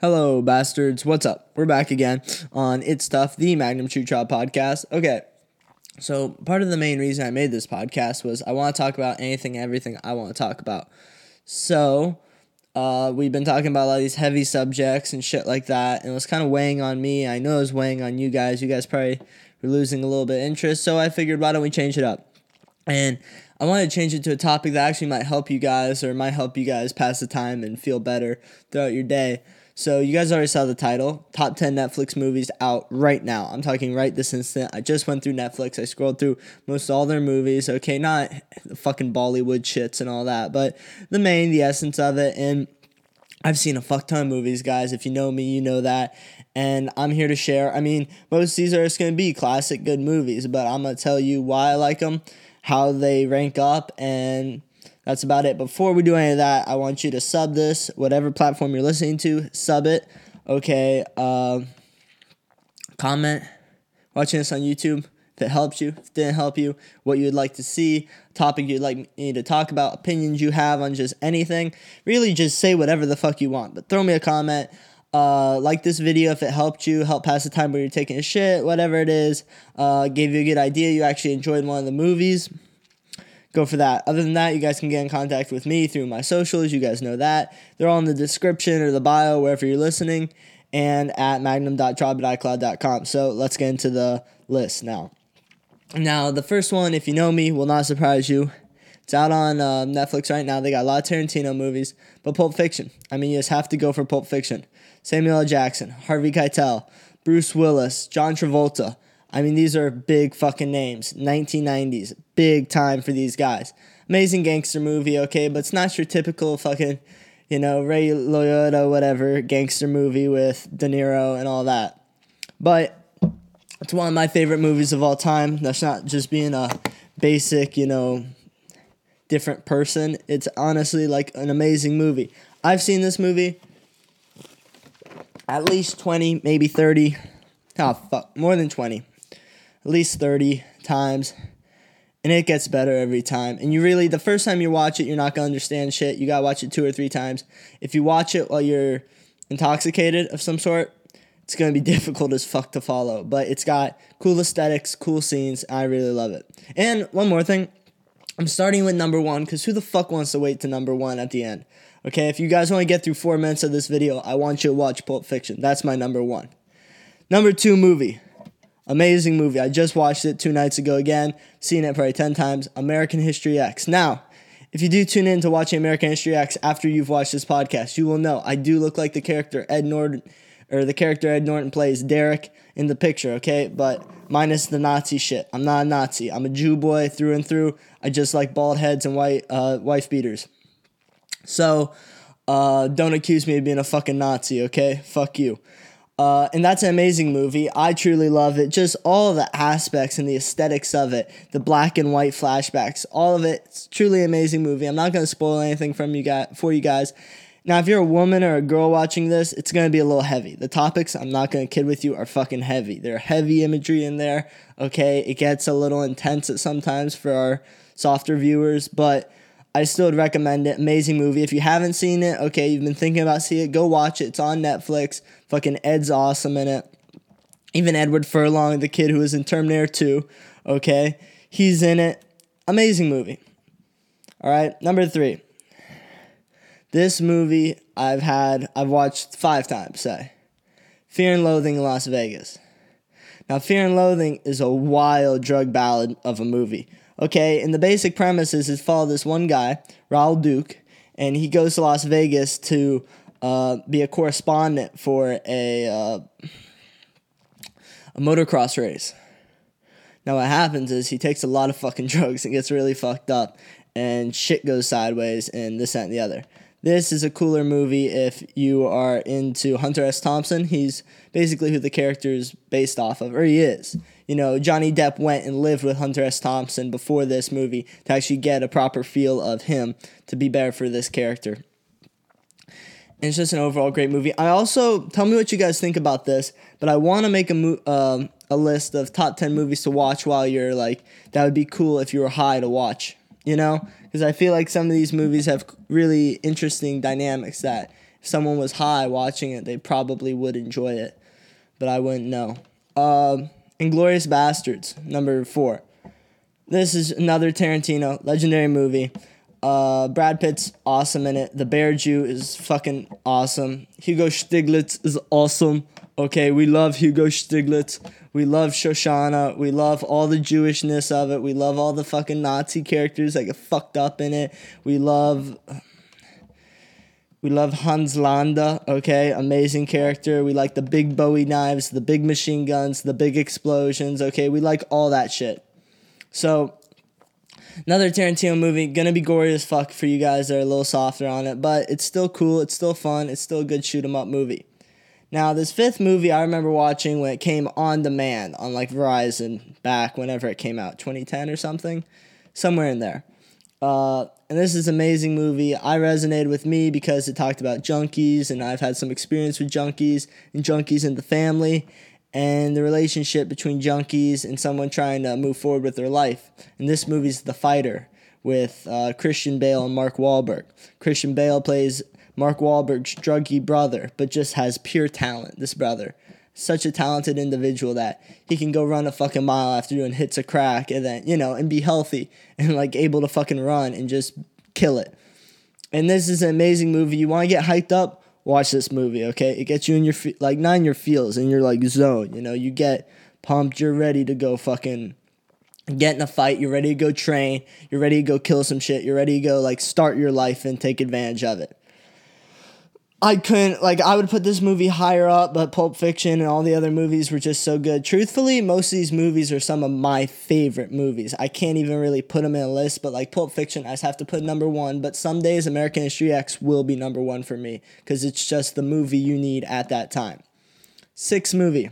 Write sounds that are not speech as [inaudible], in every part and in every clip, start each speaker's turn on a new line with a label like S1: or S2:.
S1: Hello, bastards. What's up? We're back again on It's Stuff, the Magnum True Trial podcast. Okay, so part of the main reason I made this podcast was I want to talk about anything everything I want to talk about. So, uh, we've been talking about a lot of these heavy subjects and shit like that, and it was kind of weighing on me. I know it was weighing on you guys. You guys probably were losing a little bit of interest, so I figured, why don't we change it up? And I wanted to change it to a topic that actually might help you guys or might help you guys pass the time and feel better throughout your day. So you guys already saw the title. Top 10 Netflix movies out right now. I'm talking right this instant. I just went through Netflix. I scrolled through most all their movies. Okay, not the fucking Bollywood shits and all that, but the main, the essence of it. And I've seen a fuck ton of movies, guys. If you know me, you know that. And I'm here to share. I mean, most of these are just going to be classic good movies, but I'm going to tell you why I like them, how they rank up, and that's about it. Before we do any of that, I want you to sub this, whatever platform you're listening to, sub it. Okay. Uh, comment. Watching this on YouTube. If it helps you, if it didn't help you, what you would like to see, topic you'd like me to talk about, opinions you have on just anything. Really, just say whatever the fuck you want. But throw me a comment. Uh, like this video if it helped you, help pass the time where you're taking a shit, whatever it is. Uh, gave you a good idea. You actually enjoyed one of the movies go for that. Other than that, you guys can get in contact with me through my socials. You guys know that. They're all in the description or the bio, wherever you're listening, and at magnum.tribe.icloud.com. So let's get into the list now. Now, the first one, if you know me, will not surprise you. It's out on uh, Netflix right now. They got a lot of Tarantino movies, but Pulp Fiction. I mean, you just have to go for Pulp Fiction. Samuel L. Jackson, Harvey Keitel, Bruce Willis, John Travolta. I mean, these are big fucking names. 1990s, big time for these guys. Amazing gangster movie, okay, but it's not your typical fucking, you know, Ray Liotta, whatever, gangster movie with De Niro and all that. But it's one of my favorite movies of all time. That's not just being a basic, you know, different person. It's honestly like an amazing movie. I've seen this movie at least 20, maybe 30. Oh, fuck, more than 20 at least 30 times and it gets better every time. And you really, the first time you watch it, you're not gonna understand shit. You gotta watch it two or three times. If you watch it while you're intoxicated of some sort, it's gonna be [laughs] difficult as fuck to follow. But it's got cool aesthetics, cool scenes. I really love it. And one more thing, I'm starting with number one because who the fuck wants to wait to number one at the end? Okay, if you guys want to get through four minutes of this video, I want you to watch Pulp Fiction. That's my number one. Number two movie. Amazing movie. I just watched it two nights ago again, seen it probably 10 times. American History X. Now, if you do tune in to watching American History X after you've watched this podcast, you will know I do look like the character Ed Norton, or the character Ed Norton plays, Derek, in the picture, okay? But minus the Nazi shit. I'm not a Nazi. I'm a Jew boy through and through. I just like bald heads and white uh, wife beaters. So, uh, don't accuse me of being a fucking Nazi, okay? Fuck you. Uh, and that's an amazing movie. I truly love it. Just all the aspects and the aesthetics of it, the black and white flashbacks, all of it. It's truly amazing movie. I'm not going to spoil anything from you guys for you guys. Now, if you're a woman or a girl watching this, it's going to be a little heavy. The topics, I'm not going to kid with you, are fucking heavy. There are heavy imagery in there. Okay, it gets a little intense at sometimes for our softer viewers, but I still would recommend it. Amazing movie. If you haven't seen it, okay, you've been thinking about seeing it, go watch it. It's on Netflix. Fucking Ed's awesome in it. Even Edward Furlong, the kid who was in Terminator 2, okay, he's in it. Amazing movie. All right, number three. This movie I've had, I've watched five times, say. Fear and Loathing in Las Vegas. Now, Fear and Loathing is a wild drug ballad of a movie. Okay, and the basic premise is, follow this one guy, Raul Duke, and he goes to Las Vegas to uh, be a correspondent for a uh, a motocross race. Now what happens is he takes a lot of fucking [laughs] drugs and gets really fucked up, and shit goes sideways, and this that, and the other. This is a cooler movie if you are into Hunter S. Thompson. He's basically who the character is based off of, or he is. You know, Johnny Depp went and lived with Hunter S. Thompson before this movie to actually get a proper feel of him to be better for this character. It's just an overall great movie. I also tell me what you guys think about this, but I want to make a mo- uh, a list of top ten movies to watch while you're like that would be cool if you were high to watch. You know, because I feel like some of these movies have really interesting dynamics that if someone was high watching it, they probably would enjoy it, but I wouldn't know. Um, Inglourious Basterds, number four. This is another Tarantino legendary movie. Uh, Brad Pitt's awesome in it. The Bear Jew is fucking awesome. Hugo Stiglitz is awesome. Okay, we love Hugo Stiglitz. We love Shosanna. We love all the Jewishness of it. We love all the fucking Nazi characters that get fucked up in it. We love we love Hans Landa, okay? Amazing character. We like the big Bowie knives, the big machine guns, the big explosions, okay? We like all that shit. So, another Tarantino movie, gonna be gory as fuck for you guys that are a little softer on it, but it's still cool, it's still fun, it's still a good shoot 'em up movie. Now, this fifth movie I remember watching when it came on demand on like Verizon back whenever it came out, 2010 or something, somewhere in there. Uh, and this is an amazing movie. I resonated with me because it talked about junkies, and I've had some experience with junkies and junkies in the family, and the relationship between junkies and someone trying to move forward with their life. And this movie's The Fighter with uh, Christian Bale and Mark Wahlberg. Christian Bale plays Mark Wahlberg's druggy brother, but just has pure talent. This brother such a talented individual that he can go run a fucking mile after doing hits of crack and then, you know, and be healthy and like able to fucking run and just kill it. And this is an amazing movie. You want to get hyped up? Watch this movie, okay? It gets you in your like not in your feels in your like zone, you know. You get pumped, you're ready to go fucking get in a fight, you're ready to go train, you're ready to go kill some shit, you're ready to go like start your life and take advantage of it. I couldn't like I would put this movie higher up, but Pulp Fiction and all the other movies were just so good. Truthfully, most of these movies are some of my favorite movies. I can't even really put them in a list, but like Pulp Fiction, I just have to put number one. But some days American History X will be number one for me because it's just the movie you need at that time. Sixth movie.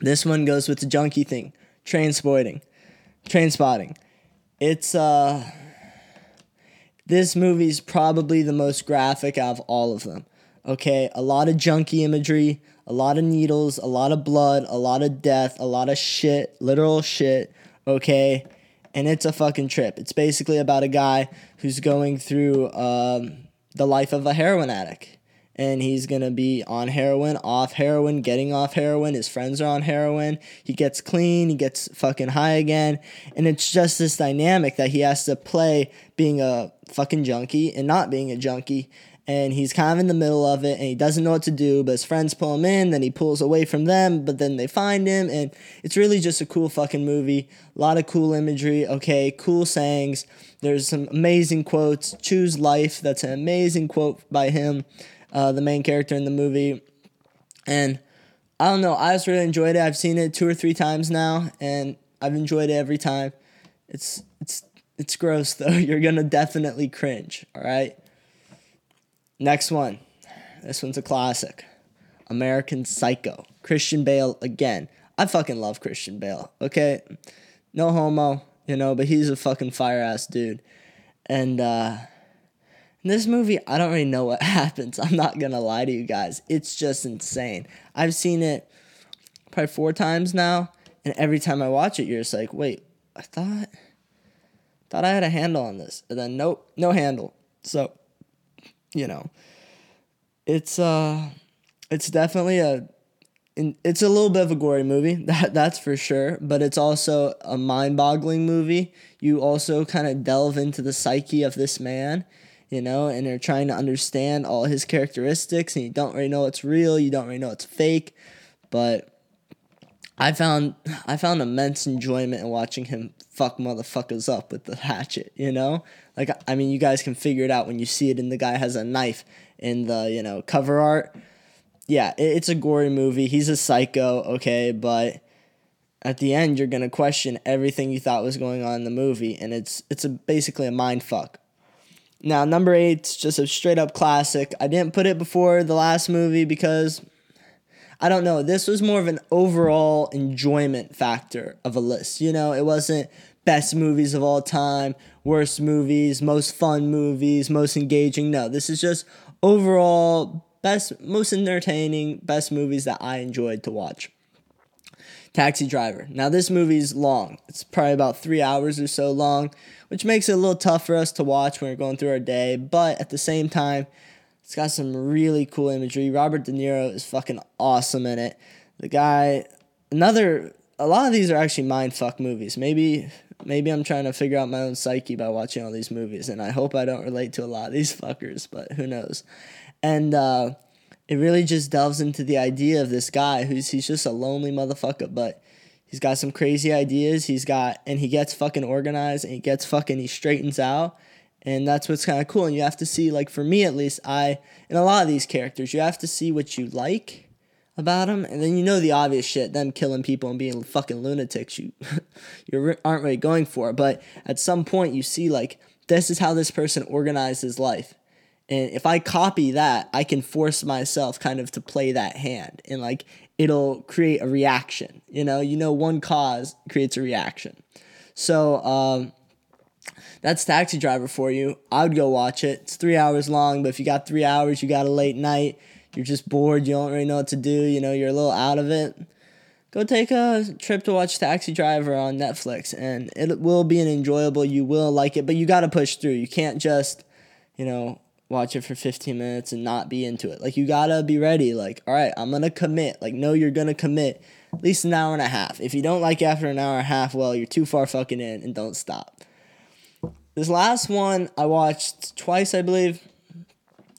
S1: This one goes with the junkie thing. transporting, Trainspotting. It's uh this movie's probably the most graphic out of all of them. Okay, a lot of junky imagery, a lot of needles, a lot of blood, a lot of death, a lot of shit, literal shit. Okay, and it's a fucking trip. It's basically about a guy who's going through um, the life of a heroin addict. And he's gonna be on heroin, off heroin, getting off heroin. His friends are on heroin. He gets clean, he gets fucking high again. And it's just this dynamic that he has to play being a fucking junkie and not being a junkie and he's kind of in the middle of it and he doesn't know what to do but his friends pull him in then he pulls away from them but then they find him and it's really just a cool fucking movie. A lot of cool imagery okay cool sayings. There's some amazing quotes. Choose life that's an amazing quote by him uh, the main character in the movie. And i don't know i just really enjoyed it. I've seen it two or three times now and i've enjoyed it every time. It's it's it's gross though. [laughs] You're gonna definitely cringe all right Next one. This one's a classic. American Psycho. Christian Bale again. I fucking love Christian Bale. Okay? No homo, you know, but he's a fucking fire ass dude. And uh in this movie, I don't really know what [laughs] happens. I'm not gonna lie to you guys. It's just insane. I've seen it probably four times now, and every time I watch it, you're just like, wait, I thought thought I had a handle on this. And then nope, no handle. So you know, it's uh, it's definitely a, it's a little bit of a gory movie [laughs] that that's for sure. But it's also a mind-boggling movie. You also kind of delve into the psyche of this man, you know, and you're trying to understand all his characteristics, and you don't really know what's real. You don't really know what's fake, but. I found [sighs] I found immense enjoyment in watching him fuck motherfuckers up with the hatchet, you know? Like, I mean, you guys can figure it out when you see it and the guy has a knife in the, you know, cover art. Yeah, it's a gory movie. He's a psycho, okay, but at the end you're gonna question everything you thought was going on in the movie, and it's it's a, basically a mind fuck. Now, number eight's just a straight up classic. I didn't put it before the last movie because I don't know. This was more of an overall enjoyment factor of a list. You know, it wasn't best movies of all time, worst movies, most fun movies, most engaging. No, this is just overall best, most entertaining, best movies that I enjoyed to watch. Taxi Driver. Now, this movie's long. It's probably about three hours or so long, which makes it a little tough for us to watch when we're going through our day. But at the same time, It's got some really cool imagery. Robert De Niro is fucking awesome in it. The guy, another, a lot of these are actually mind fuck movies. Maybe, maybe I'm trying to figure out my own psyche by watching all these movies, and I hope I don't relate to a lot of these [laughs] fuckers, but who knows? And uh, it really just delves into the idea of this guy who's he's just a lonely motherfucker, but he's got some crazy ideas. He's got and he gets fucking organized and he gets fucking he straightens out and that's what's kind of cool and you have to see like for me at least i in a lot of these characters you have to see what you like about them and then you know the obvious shit them killing people and being fucking lunatics you [laughs] you aren't really going for but at some point you see like this is how this person organized his life. And if i copy that i can force myself kind of to play that hand and like it'll create a reaction you know? You know one cause creates a reaction. So um that's Taxi Driver for you. I would go watch it. It's three hours long, but if you got three hours, you got a late night, you're just bored, you don't really know what to do, you know, you're a little out of it, go take a trip to watch Taxi Driver on Netflix, and it will be an enjoyable. You will like it, but you got to push through. You can't just, you know, watch it for 15 minutes and not be into it. Like you gotta be ready. Like, all right, I'm gonna commit. Like, no, you're gonna commit at least an hour and a half. If you don't like after an hour and a half, well, you're too far fucking in and don't stop. This last one I watched twice, I believe,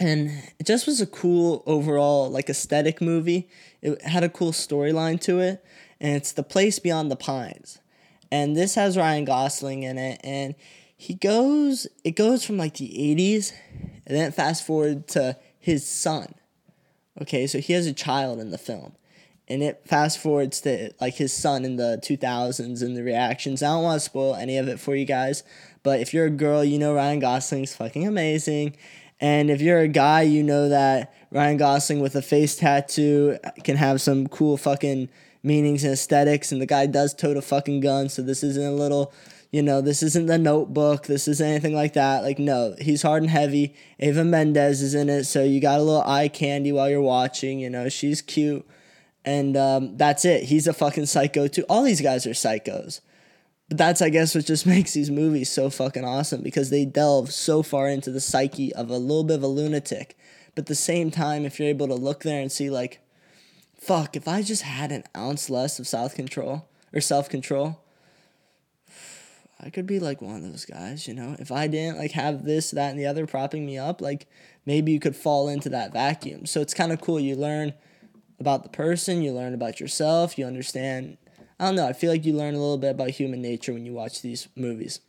S1: and it just was a cool overall like aesthetic movie. It had a cool storyline to it, and it's The Place Beyond the Pines. And this has Ryan Gosling in it, and he goes it goes from like the 80s and then fast forward to his son. Okay, so he has a child in the film and it fast forwards to like his son in the 2000s and the reactions. I don't want to spoil any of it for you guys, but if you're a girl, you know Ryan Gosling's fucking amazing. And if you're a guy, you know that Ryan Gosling with a face tattoo can have some cool fucking meanings and aesthetics. And the guy does tote a fucking gun, so this isn't a little, you know, this isn't the notebook. This isn't anything like that. Like, no, he's hard and heavy. Ava Mendes is in it, so you got a little eye candy while you're watching. You know, she's cute and um, that's it. He's a fucking psycho too. All these guys are psychos. But that's, I guess, what just [laughs] makes these movies so fucking awesome because they delve so far into the psyche of a little bit of a lunatic. But at the same time, if you're able to look there and see, like, fuck, if I just had an ounce less of self control or self control, [sighs] I could be like one of those guys, you know? If I didn't like have this, that, and the other propping me up, like maybe you could fall into that vacuum. So it's kind of cool. You learn about the person, you learn about yourself, you understand. I don't know, I feel like you learn a little bit about human nature when you watch these movies.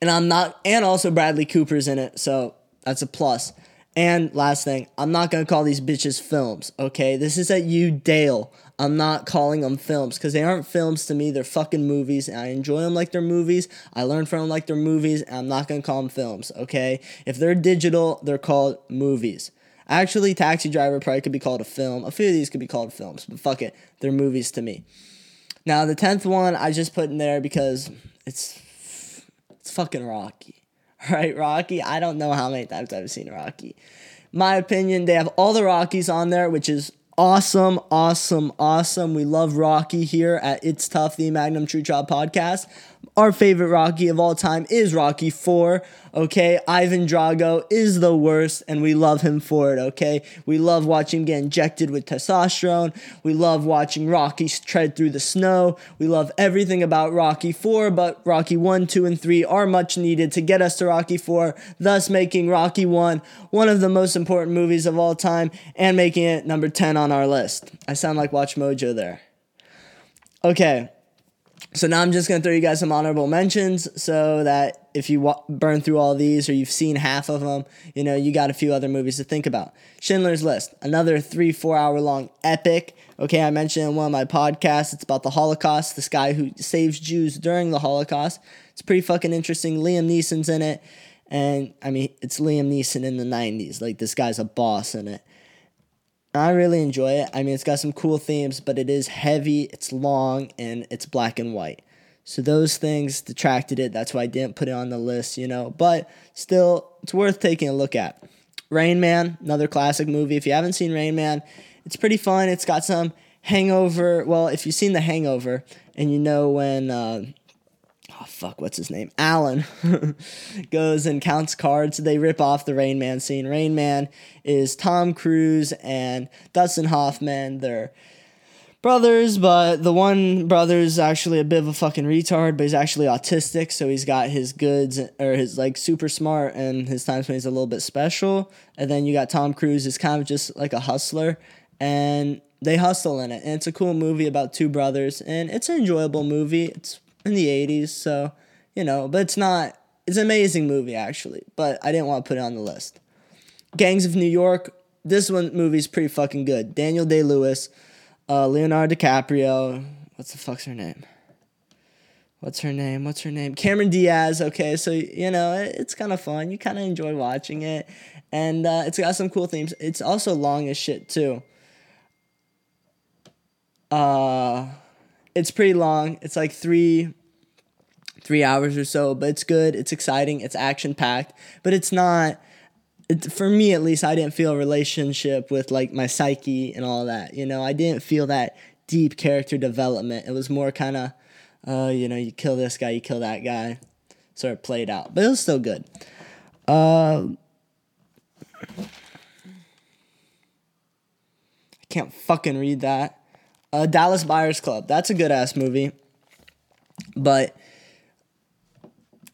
S1: And I'm not, and also Bradley Cooper's in it, so that's a plus. And last thing, I'm not gonna call these bitches films, okay? This is at you, Dale. I'm not calling them films because they aren't films to me. They're fucking movies, and I enjoy them like they're movies. I learn from them like they're movies, and I'm not gonna call them films, okay? If they're digital, they're called movies. Actually, Taxi Driver probably could be called a film. A few of these could be called films, but fuck it. They're movies to me. Now, the 10th one I just put in there because it's it's fucking Rocky. [laughs] Right, Rocky? I don't know how many times I've seen Rocky. My opinion, they have all the Rockies on there, which is awesome, awesome, awesome. We love Rocky here at It's Tough, the Magnum True Child podcast. Our favorite Rocky of all time is Rocky 4. Okay, Ivan Drago is the worst, and we love him for it. Okay, we love watching him get injected with testosterone. We love watching Rocky tread through the snow. We love everything about Rocky 4, but Rocky 1, 2, and 3 are much needed to get us to Rocky 4, thus making Rocky 1 one of the most important movies of all time and making it number 10 on our list. I sound like WatchMojo there. Okay, so now I'm just going to throw you guys some honorable mentions so that if you wa- burn through all these or you've seen half of them, you know, you got a few other movies to think about. Schindler's List, another three, four hour long epic. Okay, I mentioned in one of my podcasts, it's about the Holocaust, this guy who saves Jews during the Holocaust. It's pretty fucking interesting. Liam Neeson's in it. And I mean, it's Liam Neeson in the 90s. Like, this guy's a boss in it. I really enjoy it. I mean, it's got some cool themes, but it is heavy, it's long, and it's black and white. So those things detracted it. That's why I didn't put it on the list, you know. But still, it's worth taking a look at. Rain Man, another classic movie. If you haven't seen Rain Man, it's pretty fun. It's got some hangover. Well, if you've seen The Hangover and you know when uh, oh fuck, what's his name? Alan [laughs] goes and counts cards. They rip off the Rain Man scene. Rain Man is Tom Cruise and Dustin Hoffman. They're brothers, but the one brother's actually a bit of a fucking retard, but he's actually autistic, so he's got his goods or his like super smart and his times when he's a little bit special. And then you got Tom Cruise is kind of just like a hustler and they hustle in it. And it's a cool movie about two brothers and it's an enjoyable movie. It's in the 80s, so you know, but it's not it's an amazing movie actually, but I didn't want to put it on the list. Gangs of New York, this one movie's pretty fucking good. Daniel Day Lewis, uh, Leonardo DiCaprio, what's the fuck's her name? What's her name? What's her name? Cameron Diaz. Okay, so you know it, it's kind of fun. You kind of enjoy watching it, and uh, it's got some cool themes. It's also long as shit too. Uh, it's pretty long. It's like three three hours or so, but it's good. It's exciting. It's action packed, but it's not. It, for me at least, I didn't feel a relationship with like my psyche and all that. You know, I didn't feel that deep character development. It was more kind of, uh, you know, you kill this guy, you kill that guy, sort of played out, but it was still good. Uh, I can't fucking read that. Uh, Dallas Buyers Club. That's a good ass movie, but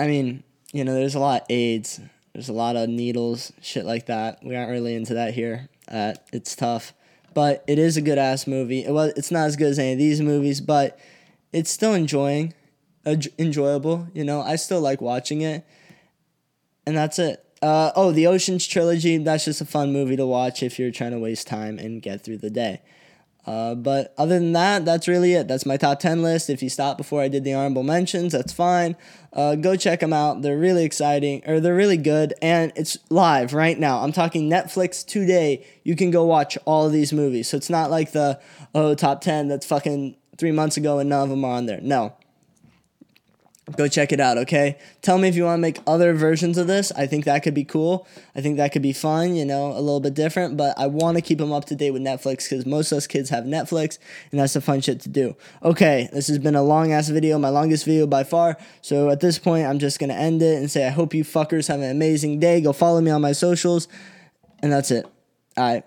S1: I mean, you know, there's a lot of AIDS. There's a lot of needles, shit like that. We aren't really into that here. Uh, it's tough, but it is a good ass movie. It was. It's not as good as any of these movies, but it's still enjoying, uh, enjoyable. You know, I still like watching it, and that's it. Uh, oh, the Ocean's trilogy. That's just a fun movie to watch if you're trying to waste time and get through the day. Uh, but other than that, that's really it. That's my top 10 list. If you stopped before I did the honorable mentions, that's fine. Uh, go check them out. They're really exciting, or they're really good, and it's live right now. I'm talking Netflix today. You can go watch all of these movies. So it's not like the, oh, top 10 that's fucking three months ago and none of them are on there. No, go check it out, okay? Tell me if you want to make other versions of this. I think that could be cool. I think that could be fun, you know, a little bit different, but I want to keep them up to date with Netflix because most of us kids have Netflix and that's the fun shit to do. Okay, this has been a long ass video, my longest video by far. So at this point, I'm just going to end it and say, I hope you fuckers have an amazing day. Go follow me on my socials, and that's it. All right.